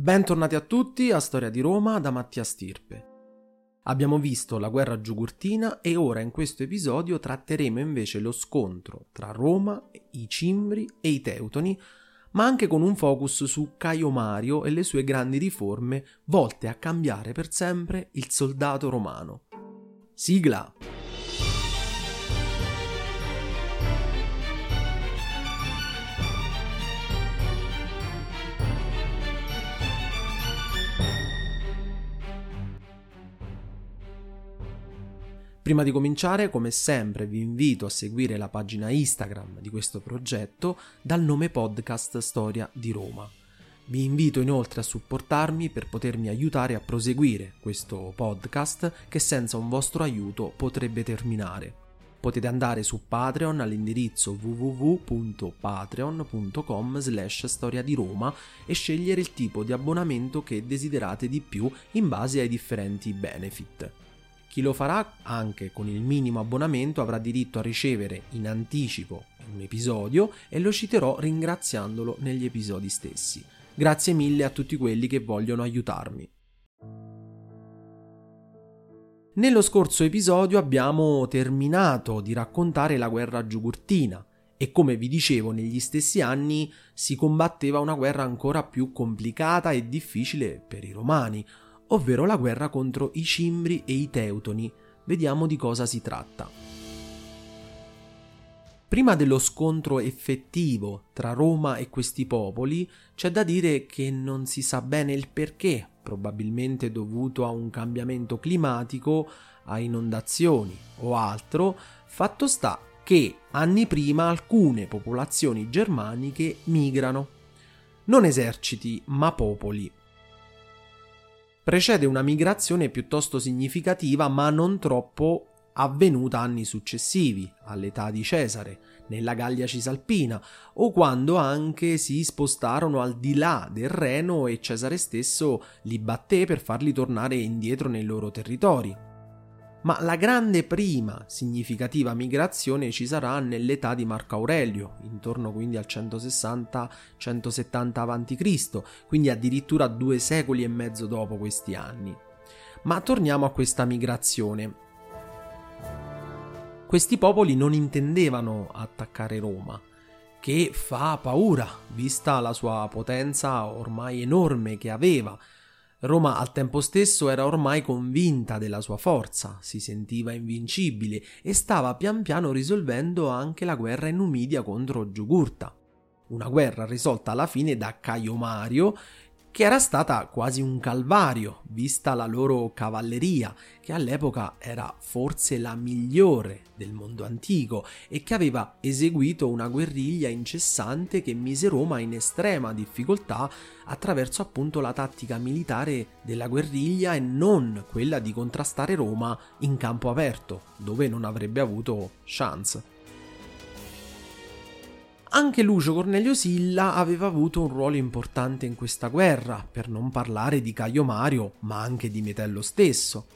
Bentornati a tutti a Storia di Roma da Mattia Stirpe. Abbiamo visto la guerra giugurtina e ora in questo episodio tratteremo invece lo scontro tra Roma, i Cimbri e i Teutoni, ma anche con un focus su Caio Mario e le sue grandi riforme volte a cambiare per sempre il soldato romano. Sigla! Prima di cominciare, come sempre, vi invito a seguire la pagina Instagram di questo progetto dal nome podcast Storia di Roma. Vi invito inoltre a supportarmi per potermi aiutare a proseguire questo podcast che senza un vostro aiuto potrebbe terminare. Potete andare su Patreon all'indirizzo www.patreon.com slash storia di Roma e scegliere il tipo di abbonamento che desiderate di più in base ai differenti benefit. Chi lo farà anche con il minimo abbonamento avrà diritto a ricevere in anticipo un episodio e lo citerò ringraziandolo negli episodi stessi. Grazie mille a tutti quelli che vogliono aiutarmi. Nello scorso episodio abbiamo terminato di raccontare la guerra giugurtina e come vi dicevo negli stessi anni si combatteva una guerra ancora più complicata e difficile per i romani, ovvero la guerra contro i Cimbri e i Teutoni. Vediamo di cosa si tratta. Prima dello scontro effettivo tra Roma e questi popoli, c'è da dire che non si sa bene il perché, probabilmente dovuto a un cambiamento climatico, a inondazioni o altro, fatto sta che anni prima alcune popolazioni germaniche migrano. Non eserciti, ma popoli precede una migrazione piuttosto significativa ma non troppo avvenuta anni successivi, all'età di Cesare, nella Gallia Cisalpina, o quando anche si spostarono al di là del Reno e Cesare stesso li batté per farli tornare indietro nei loro territori ma la grande prima significativa migrazione ci sarà nell'età di Marco Aurelio, intorno quindi al 160-170 a.C., quindi addirittura due secoli e mezzo dopo questi anni. Ma torniamo a questa migrazione. Questi popoli non intendevano attaccare Roma, che fa paura, vista la sua potenza ormai enorme che aveva, Roma al tempo stesso era ormai convinta della sua forza, si sentiva invincibile e stava pian piano risolvendo anche la guerra in Numidia contro Giugurta. Una guerra risolta alla fine da Caio Mario che era stata quasi un calvario, vista la loro cavalleria, che all'epoca era forse la migliore del mondo antico e che aveva eseguito una guerriglia incessante che mise Roma in estrema difficoltà attraverso appunto la tattica militare della guerriglia e non quella di contrastare Roma in campo aperto, dove non avrebbe avuto chance. Anche Lucio Cornelio Silla aveva avuto un ruolo importante in questa guerra, per non parlare di Caio Mario, ma anche di Metello stesso.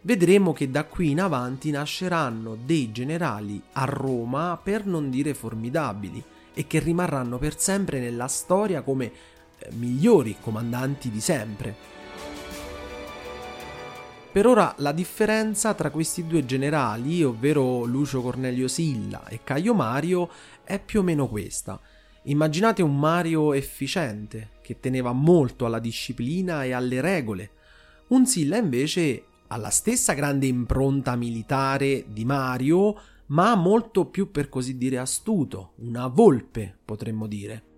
Vedremo che da qui in avanti nasceranno dei generali a Roma per non dire formidabili e che rimarranno per sempre nella storia come eh, migliori comandanti di sempre. Per ora la differenza tra questi due generali, ovvero Lucio Cornelio Silla e Caio Mario, è più o meno questa. Immaginate un Mario efficiente, che teneva molto alla disciplina e alle regole. Un Silla invece ha la stessa grande impronta militare di Mario, ma molto più per così dire astuto, una volpe potremmo dire.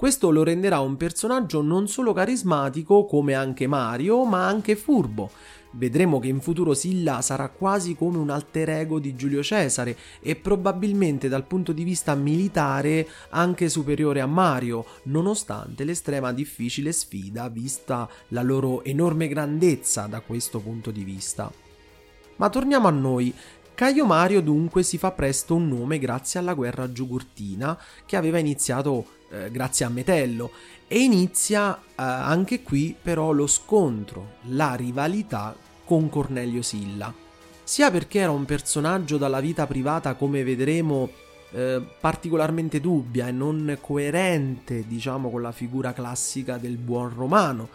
Questo lo renderà un personaggio non solo carismatico come anche Mario, ma anche furbo, Vedremo che in futuro Silla sarà quasi come un alter ego di Giulio Cesare e probabilmente dal punto di vista militare anche superiore a Mario, nonostante l'estrema difficile sfida vista la loro enorme grandezza da questo punto di vista. Ma torniamo a noi. Caio Mario dunque si fa presto un nome grazie alla guerra giugurtina che aveva iniziato eh, grazie a Metello e inizia eh, anche qui però lo scontro, la rivalità con Cornelio Silla. Sia perché era un personaggio dalla vita privata, come vedremo, eh, particolarmente dubbia e non coerente, diciamo, con la figura classica del buon romano,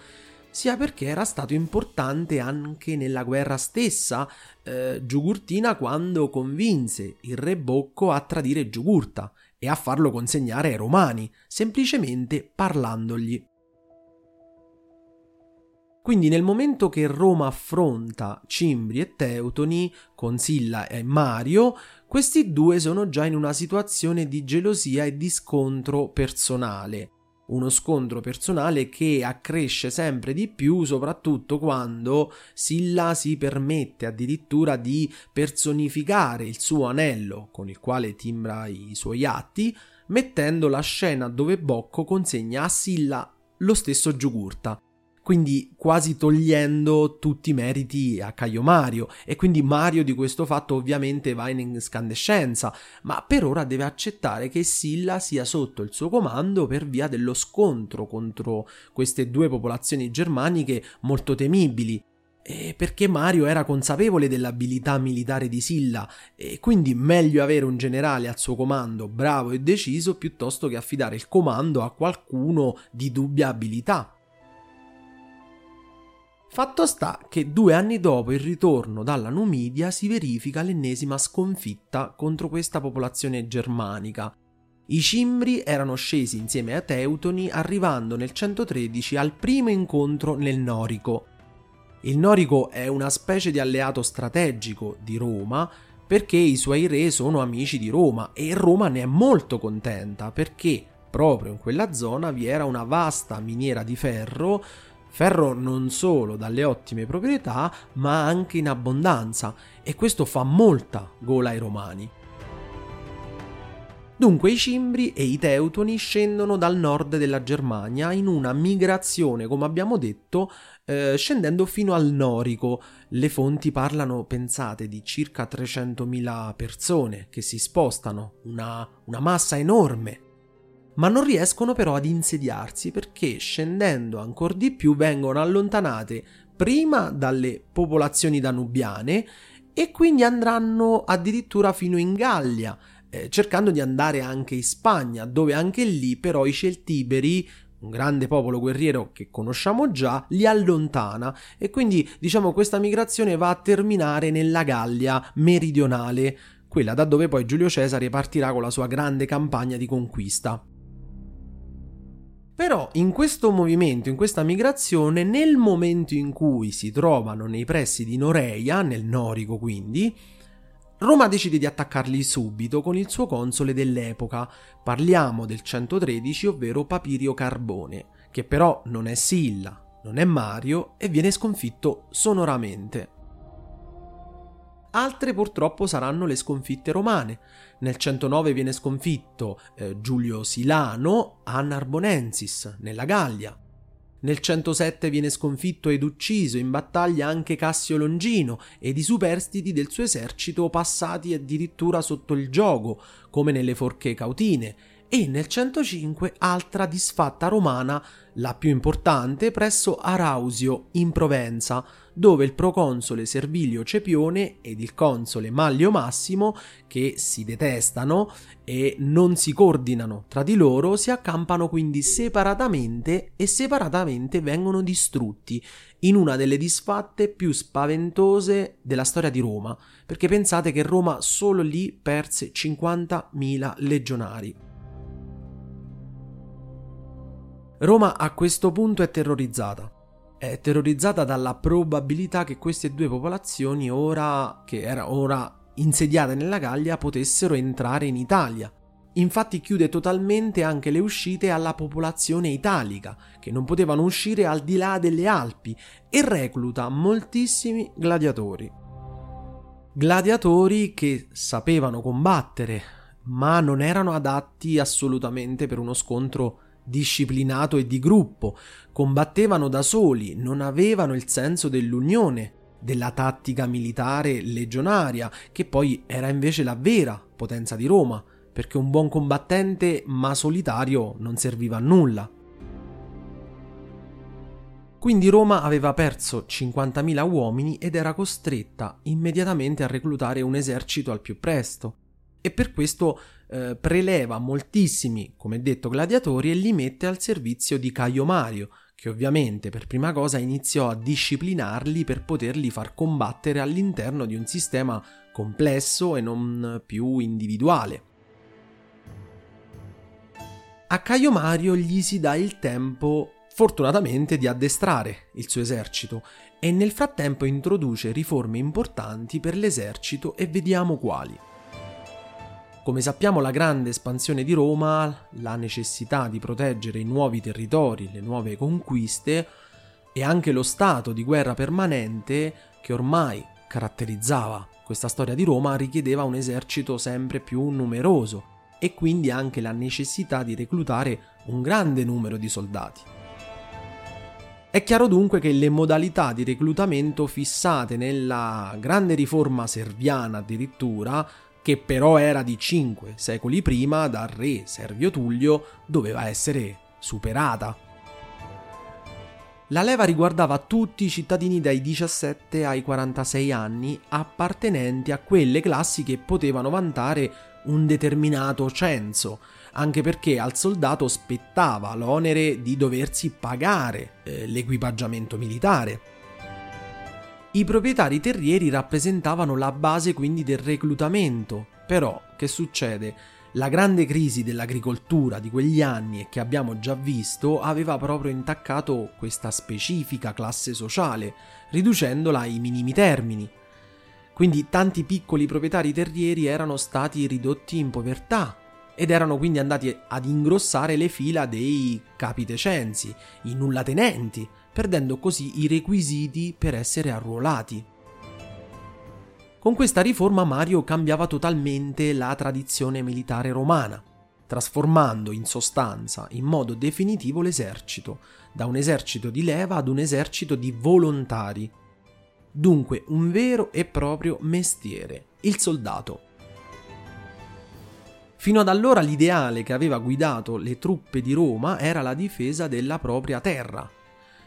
sia perché era stato importante anche nella guerra stessa eh, Giugurtina quando convinse il re Bocco a tradire Giugurta e a farlo consegnare ai romani, semplicemente parlandogli. Quindi nel momento che Roma affronta Cimbri e Teutoni con Silla e Mario, questi due sono già in una situazione di gelosia e di scontro personale. Uno scontro personale che accresce sempre di più, soprattutto quando Silla si permette addirittura di personificare il suo anello con il quale timbra i suoi atti, mettendo la scena dove Bocco consegna a Silla lo stesso Giugurta quindi quasi togliendo tutti i meriti a Caio Mario e quindi Mario di questo fatto ovviamente va in incandescenza, ma per ora deve accettare che Silla sia sotto il suo comando per via dello scontro contro queste due popolazioni germaniche molto temibili. E perché Mario era consapevole dell'abilità militare di Silla e quindi meglio avere un generale al suo comando bravo e deciso piuttosto che affidare il comando a qualcuno di dubbia abilità. Fatto sta che due anni dopo il ritorno dalla Numidia si verifica l'ennesima sconfitta contro questa popolazione germanica. I Cimbri erano scesi insieme ai Teutoni arrivando nel 113 al primo incontro nel Norico. Il Norico è una specie di alleato strategico di Roma perché i suoi re sono amici di Roma e Roma ne è molto contenta perché proprio in quella zona vi era una vasta miniera di ferro Ferro non solo dalle ottime proprietà, ma anche in abbondanza, e questo fa molta gola ai romani. Dunque i Cimbri e i Teutoni scendono dal nord della Germania in una migrazione, come abbiamo detto, eh, scendendo fino al Norico. Le fonti parlano, pensate, di circa 300.000 persone che si spostano, una, una massa enorme ma non riescono però ad insediarsi perché scendendo ancora di più vengono allontanate prima dalle popolazioni danubiane e quindi andranno addirittura fino in Gallia, eh, cercando di andare anche in Spagna, dove anche lì però i Celtiberi, un grande popolo guerriero che conosciamo già, li allontana e quindi diciamo questa migrazione va a terminare nella Gallia meridionale, quella da dove poi Giulio Cesare partirà con la sua grande campagna di conquista. Però in questo movimento, in questa migrazione, nel momento in cui si trovano nei pressi di Noreia, nel Norico quindi, Roma decide di attaccarli subito con il suo console dell'epoca. Parliamo del 113, ovvero Papirio Carbone, che però non è Silla, non è Mario e viene sconfitto sonoramente. Altre purtroppo saranno le sconfitte romane. Nel 109 viene sconfitto eh, Giulio Silano a Narbonensis, nella Gallia. Nel 107 viene sconfitto ed ucciso in battaglia anche Cassio Longino ed i superstiti del suo esercito passati addirittura sotto il gioco, come nelle forche cautine, e nel 105 altra disfatta romana, la più importante, presso Arausio in Provenza, dove il proconsole Servilio Cepione ed il console Maglio Massimo, che si detestano e non si coordinano tra di loro, si accampano quindi separatamente e separatamente vengono distrutti in una delle disfatte più spaventose della storia di Roma, perché pensate che Roma solo lì perse 50.000 legionari. Roma a questo punto è terrorizzata. È terrorizzata dalla probabilità che queste due popolazioni, ora che erano ora insediate nella Gallia, potessero entrare in Italia. Infatti chiude totalmente anche le uscite alla popolazione italica, che non potevano uscire al di là delle Alpi, e recluta moltissimi gladiatori. Gladiatori che sapevano combattere, ma non erano adatti assolutamente per uno scontro disciplinato e di gruppo, combattevano da soli, non avevano il senso dell'unione, della tattica militare legionaria, che poi era invece la vera potenza di Roma, perché un buon combattente ma solitario non serviva a nulla. Quindi Roma aveva perso 50.000 uomini ed era costretta immediatamente a reclutare un esercito al più presto e per questo eh, preleva moltissimi, come detto, gladiatori e li mette al servizio di Caio Mario, che ovviamente per prima cosa iniziò a disciplinarli per poterli far combattere all'interno di un sistema complesso e non più individuale. A Caio Mario gli si dà il tempo fortunatamente di addestrare il suo esercito e nel frattempo introduce riforme importanti per l'esercito e vediamo quali. Come sappiamo la grande espansione di Roma, la necessità di proteggere i nuovi territori, le nuove conquiste e anche lo stato di guerra permanente che ormai caratterizzava questa storia di Roma richiedeva un esercito sempre più numeroso e quindi anche la necessità di reclutare un grande numero di soldati. È chiaro dunque che le modalità di reclutamento fissate nella grande riforma serviana addirittura che però era di cinque secoli prima dal re Servio Tullio, doveva essere superata. La leva riguardava tutti i cittadini dai 17 ai 46 anni appartenenti a quelle classi che potevano vantare un determinato censo, anche perché al soldato spettava l'onere di doversi pagare eh, l'equipaggiamento militare. I proprietari terrieri rappresentavano la base quindi del reclutamento, però che succede? La grande crisi dell'agricoltura di quegli anni e che abbiamo già visto aveva proprio intaccato questa specifica classe sociale, riducendola ai minimi termini. Quindi tanti piccoli proprietari terrieri erano stati ridotti in povertà ed erano quindi andati ad ingrossare le fila dei capitecensi, i nullatenenti, perdendo così i requisiti per essere arruolati. Con questa riforma Mario cambiava totalmente la tradizione militare romana, trasformando in sostanza in modo definitivo l'esercito, da un esercito di leva ad un esercito di volontari. Dunque un vero e proprio mestiere, il soldato. Fino ad allora l'ideale che aveva guidato le truppe di Roma era la difesa della propria terra.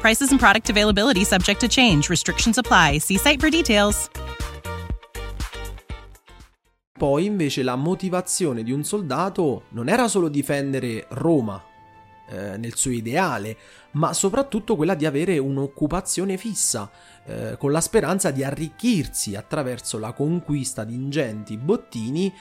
Prices and product availability subject to change. Restrictions apply. See site for details. Poi invece la motivazione di un soldato non era solo difendere Roma eh, nel suo ideale, ma soprattutto quella di avere un'occupazione fissa, eh, con la speranza di arricchirsi attraverso la conquista di ingenti bottini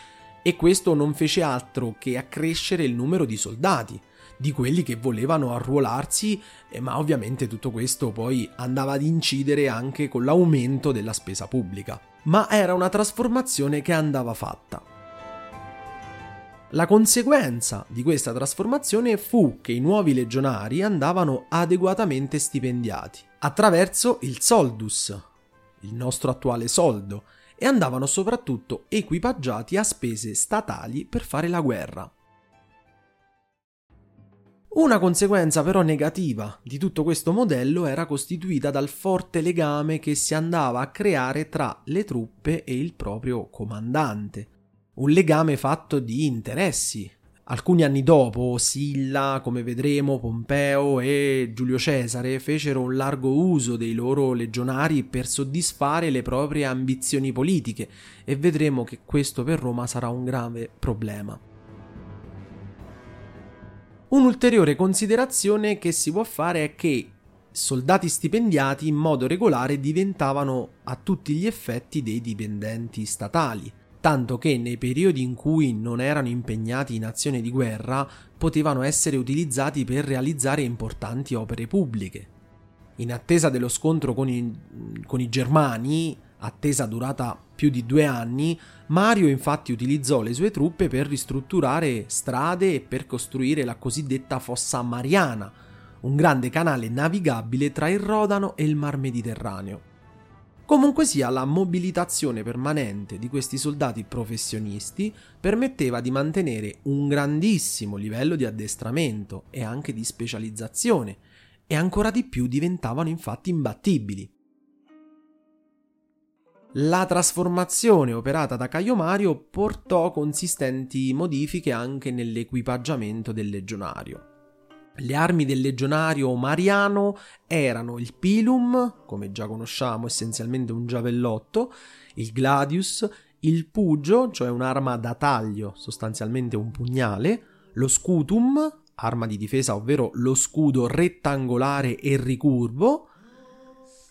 e questo non fece altro che accrescere il numero di soldati di quelli che volevano arruolarsi, eh, ma ovviamente tutto questo poi andava ad incidere anche con l'aumento della spesa pubblica. Ma era una trasformazione che andava fatta. La conseguenza di questa trasformazione fu che i nuovi legionari andavano adeguatamente stipendiati attraverso il soldus, il nostro attuale soldo, e andavano soprattutto equipaggiati a spese statali per fare la guerra. Una conseguenza però negativa di tutto questo modello era costituita dal forte legame che si andava a creare tra le truppe e il proprio comandante. Un legame fatto di interessi. Alcuni anni dopo, Silla, come vedremo, Pompeo e Giulio Cesare fecero un largo uso dei loro legionari per soddisfare le proprie ambizioni politiche e vedremo che questo per Roma sarà un grave problema. Un'ulteriore considerazione che si può fare è che soldati stipendiati in modo regolare diventavano a tutti gli effetti dei dipendenti statali, tanto che nei periodi in cui non erano impegnati in azione di guerra potevano essere utilizzati per realizzare importanti opere pubbliche. In attesa dello scontro con i, con i Germani, attesa durata più di due anni, Mario infatti utilizzò le sue truppe per ristrutturare strade e per costruire la cosiddetta Fossa Mariana, un grande canale navigabile tra il Rodano e il Mar Mediterraneo. Comunque sia, la mobilitazione permanente di questi soldati professionisti permetteva di mantenere un grandissimo livello di addestramento e anche di specializzazione, e ancora di più diventavano infatti imbattibili. La trasformazione operata da Caio Mario portò consistenti modifiche anche nell'equipaggiamento del legionario. Le armi del legionario mariano erano il pilum, come già conosciamo, essenzialmente un giavellotto, il gladius, il pugio, cioè un'arma da taglio, sostanzialmente un pugnale, lo scutum, arma di difesa, ovvero lo scudo rettangolare e ricurvo,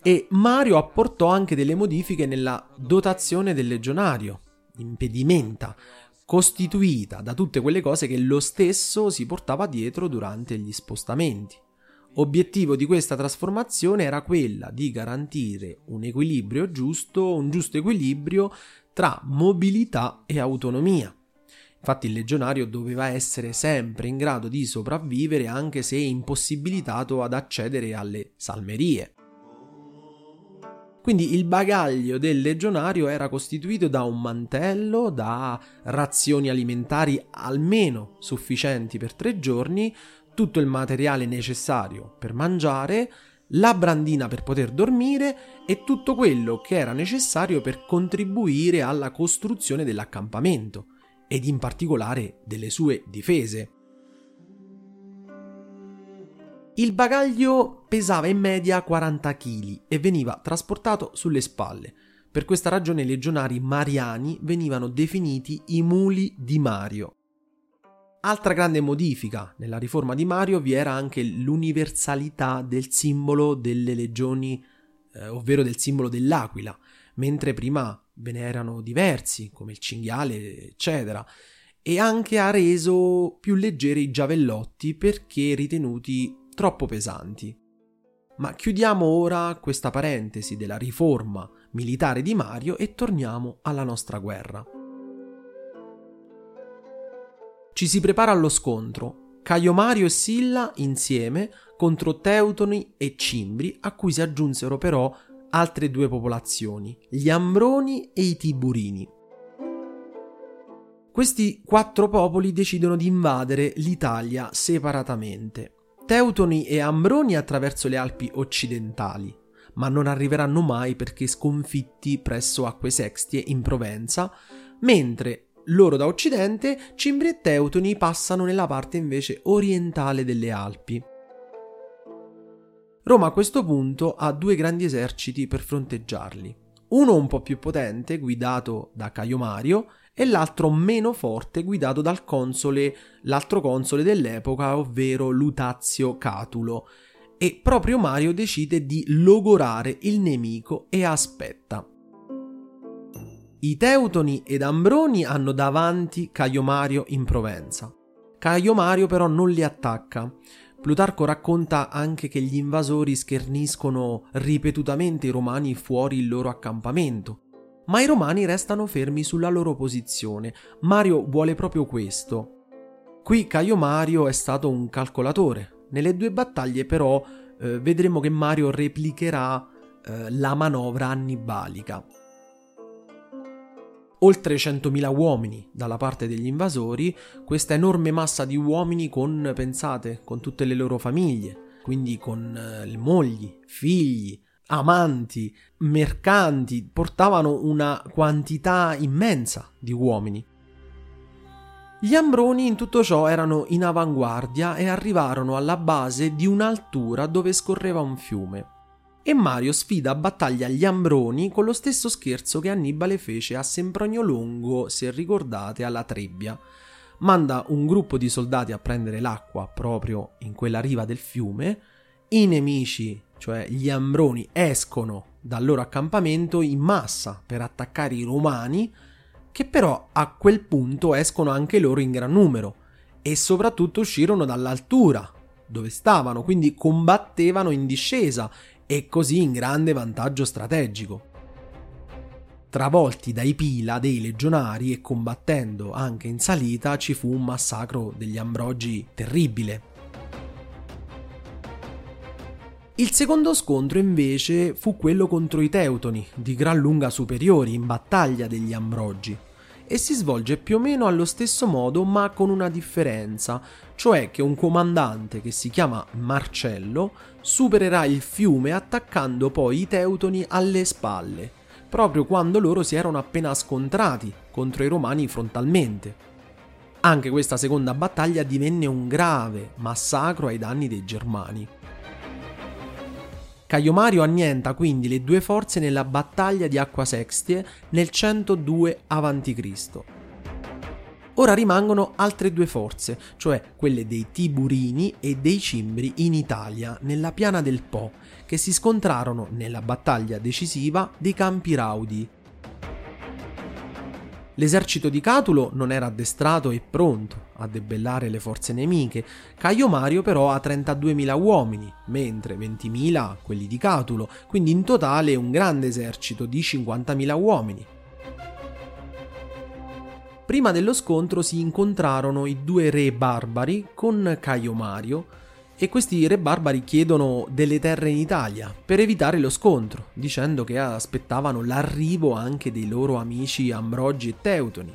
e Mario apportò anche delle modifiche nella dotazione del legionario, impedimenta, costituita da tutte quelle cose che lo stesso si portava dietro durante gli spostamenti. Obiettivo di questa trasformazione era quella di garantire un equilibrio giusto, un giusto equilibrio tra mobilità e autonomia. Infatti il legionario doveva essere sempre in grado di sopravvivere anche se impossibilitato ad accedere alle salmerie. Quindi il bagaglio del legionario era costituito da un mantello, da razioni alimentari almeno sufficienti per tre giorni, tutto il materiale necessario per mangiare, la brandina per poter dormire e tutto quello che era necessario per contribuire alla costruzione dell'accampamento ed in particolare delle sue difese. Il bagaglio pesava in media 40 kg e veniva trasportato sulle spalle. Per questa ragione i legionari mariani venivano definiti i muli di Mario. Altra grande modifica nella riforma di Mario vi era anche l'universalità del simbolo delle legioni, eh, ovvero del simbolo dell'aquila, mentre prima ve ne erano diversi, come il cinghiale, eccetera, e anche ha reso più leggeri i giavellotti perché ritenuti troppo pesanti. Ma chiudiamo ora questa parentesi della riforma militare di Mario e torniamo alla nostra guerra. Ci si prepara allo scontro. Caio Mario e Silla insieme contro Teutoni e Cimbri, a cui si aggiunsero però altre due popolazioni, gli Ambroni e i Tiburini. Questi quattro popoli decidono di invadere l'Italia separatamente. Teutoni e Ambroni attraverso le Alpi occidentali, ma non arriveranno mai perché sconfitti presso Acque Sextie in Provenza, mentre loro da occidente, Cimbri e Teutoni passano nella parte invece orientale delle Alpi. Roma a questo punto ha due grandi eserciti per fronteggiarli. Uno un po' più potente, guidato da Caio Mario, e l'altro meno forte guidato dal console, l'altro console dell'epoca, ovvero Lutazio Catulo. E proprio Mario decide di logorare il nemico e aspetta. I Teutoni ed Ambroni hanno davanti Caio Mario in Provenza. Caio Mario però non li attacca. Plutarco racconta anche che gli invasori scherniscono ripetutamente i romani fuori il loro accampamento ma i romani restano fermi sulla loro posizione. Mario vuole proprio questo. Qui Caio Mario è stato un calcolatore. Nelle due battaglie però eh, vedremo che Mario replicherà eh, la manovra annibalica. Oltre 100.000 uomini dalla parte degli invasori, questa enorme massa di uomini con, pensate, con tutte le loro famiglie, quindi con eh, mogli, figli, amanti, mercanti, portavano una quantità immensa di uomini. Gli Ambroni in tutto ciò erano in avanguardia e arrivarono alla base di un'altura dove scorreva un fiume. E Mario sfida a battaglia gli Ambroni con lo stesso scherzo che Annibale fece a Sempronio Longo, se ricordate, alla Trebbia. Manda un gruppo di soldati a prendere l'acqua proprio in quella riva del fiume, i nemici cioè gli Ambroni, escono dal loro accampamento in massa per attaccare i Romani che però a quel punto escono anche loro in gran numero e soprattutto uscirono dall'altura dove stavano, quindi combattevano in discesa e così in grande vantaggio strategico. Travolti dai pila dei legionari e combattendo anche in salita ci fu un massacro degli Ambrogi terribile. Il secondo scontro invece fu quello contro i Teutoni, di gran lunga superiori in battaglia degli Ambrogi, e si svolge più o meno allo stesso modo ma con una differenza, cioè che un comandante che si chiama Marcello supererà il fiume attaccando poi i Teutoni alle spalle, proprio quando loro si erano appena scontrati contro i Romani frontalmente. Anche questa seconda battaglia divenne un grave massacro ai danni dei Germani. Caio Mario annienta quindi le due forze nella battaglia di Acqua Sextie nel 102 a.C. Ora rimangono altre due forze, cioè quelle dei Tiburini e dei Cimbri in Italia, nella piana del Po, che si scontrarono nella battaglia decisiva dei Campi Raudi, L'esercito di Catulo non era addestrato e pronto a debellare le forze nemiche. Caio Mario però ha 32.000 uomini, mentre 20.000 quelli di Catulo, quindi in totale un grande esercito di 50.000 uomini. Prima dello scontro si incontrarono i due re barbari con Caio Mario, e questi re barbari chiedono delle terre in Italia per evitare lo scontro, dicendo che aspettavano l'arrivo anche dei loro amici Ambrogi e Teutoni.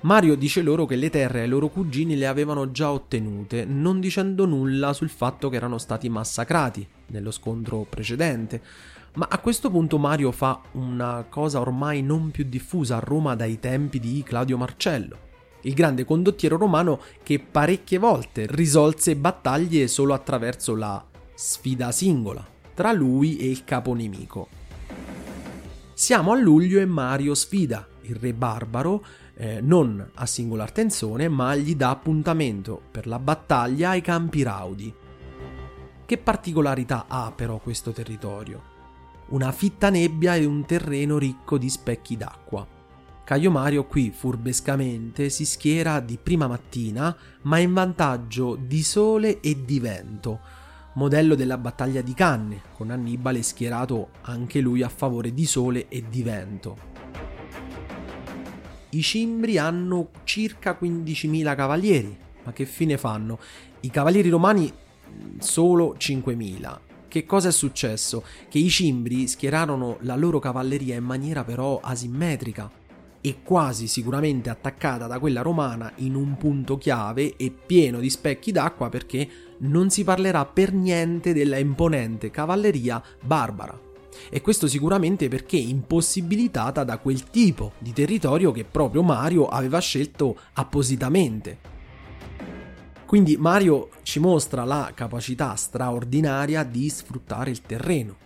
Mario dice loro che le terre ai loro cugini le avevano già ottenute, non dicendo nulla sul fatto che erano stati massacrati nello scontro precedente. Ma a questo punto Mario fa una cosa ormai non più diffusa a Roma dai tempi di Claudio Marcello il grande condottiero romano che parecchie volte risolse battaglie solo attraverso la sfida singola tra lui e il capo nemico. Siamo a luglio e Mario sfida il re barbaro eh, non a singolar tensione ma gli dà appuntamento per la battaglia ai campi Raudi. Che particolarità ha però questo territorio? Una fitta nebbia e un terreno ricco di specchi d'acqua. Caio Mario qui furbescamente si schiera di prima mattina, ma in vantaggio di sole e di vento, modello della battaglia di Canne, con Annibale schierato anche lui a favore di sole e di vento. I cimbri hanno circa 15.000 cavalieri, ma che fine fanno? I cavalieri romani solo 5.000. Che cosa è successo? Che i cimbri schierarono la loro cavalleria in maniera però asimmetrica e quasi sicuramente attaccata da quella romana in un punto chiave e pieno di specchi d'acqua perché non si parlerà per niente della imponente cavalleria barbara. E questo sicuramente perché impossibilitata da quel tipo di territorio che proprio Mario aveva scelto appositamente. Quindi Mario ci mostra la capacità straordinaria di sfruttare il terreno,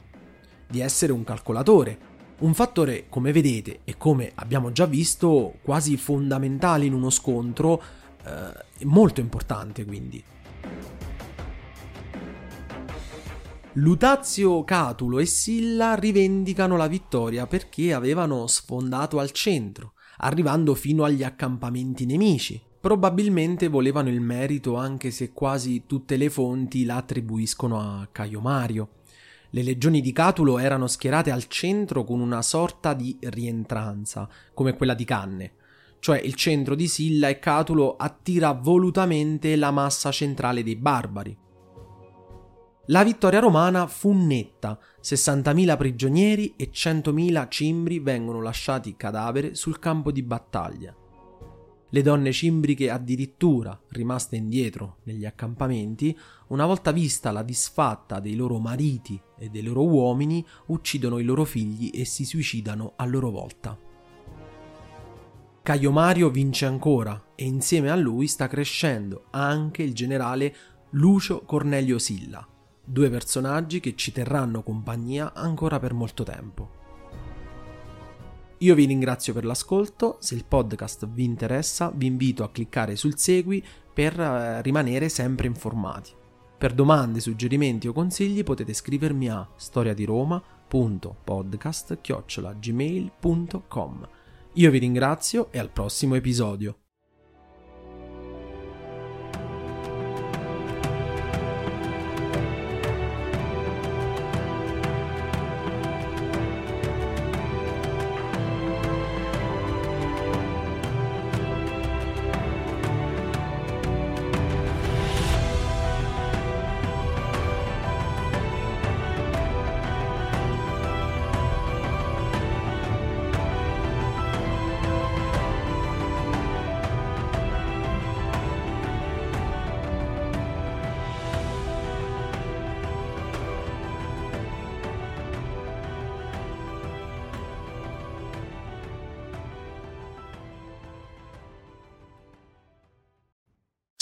di essere un calcolatore, un fattore, come vedete e come abbiamo già visto, quasi fondamentale in uno scontro, eh, molto importante quindi. Lutazio, Catulo e Silla rivendicano la vittoria perché avevano sfondato al centro, arrivando fino agli accampamenti nemici. Probabilmente volevano il merito anche se quasi tutte le fonti la attribuiscono a Caio Mario. Le legioni di Catulo erano schierate al centro con una sorta di rientranza, come quella di Canne, cioè il centro di Silla e Catulo attira volutamente la massa centrale dei barbari. La vittoria romana fu netta, 60.000 prigionieri e 100.000 cimbri vengono lasciati cadavere sul campo di battaglia. Le donne cimbriche addirittura, rimaste indietro negli accampamenti, una volta vista la disfatta dei loro mariti e dei loro uomini, uccidono i loro figli e si suicidano a loro volta. Caio Mario vince ancora e insieme a lui sta crescendo anche il generale Lucio Cornelio Silla, due personaggi che ci terranno compagnia ancora per molto tempo. Io vi ringrazio per l'ascolto, se il podcast vi interessa vi invito a cliccare sul segui per eh, rimanere sempre informati. Per domande, suggerimenti o consigli potete scrivermi a storiadiroma.podcast.gmail.com Io vi ringrazio e al prossimo episodio.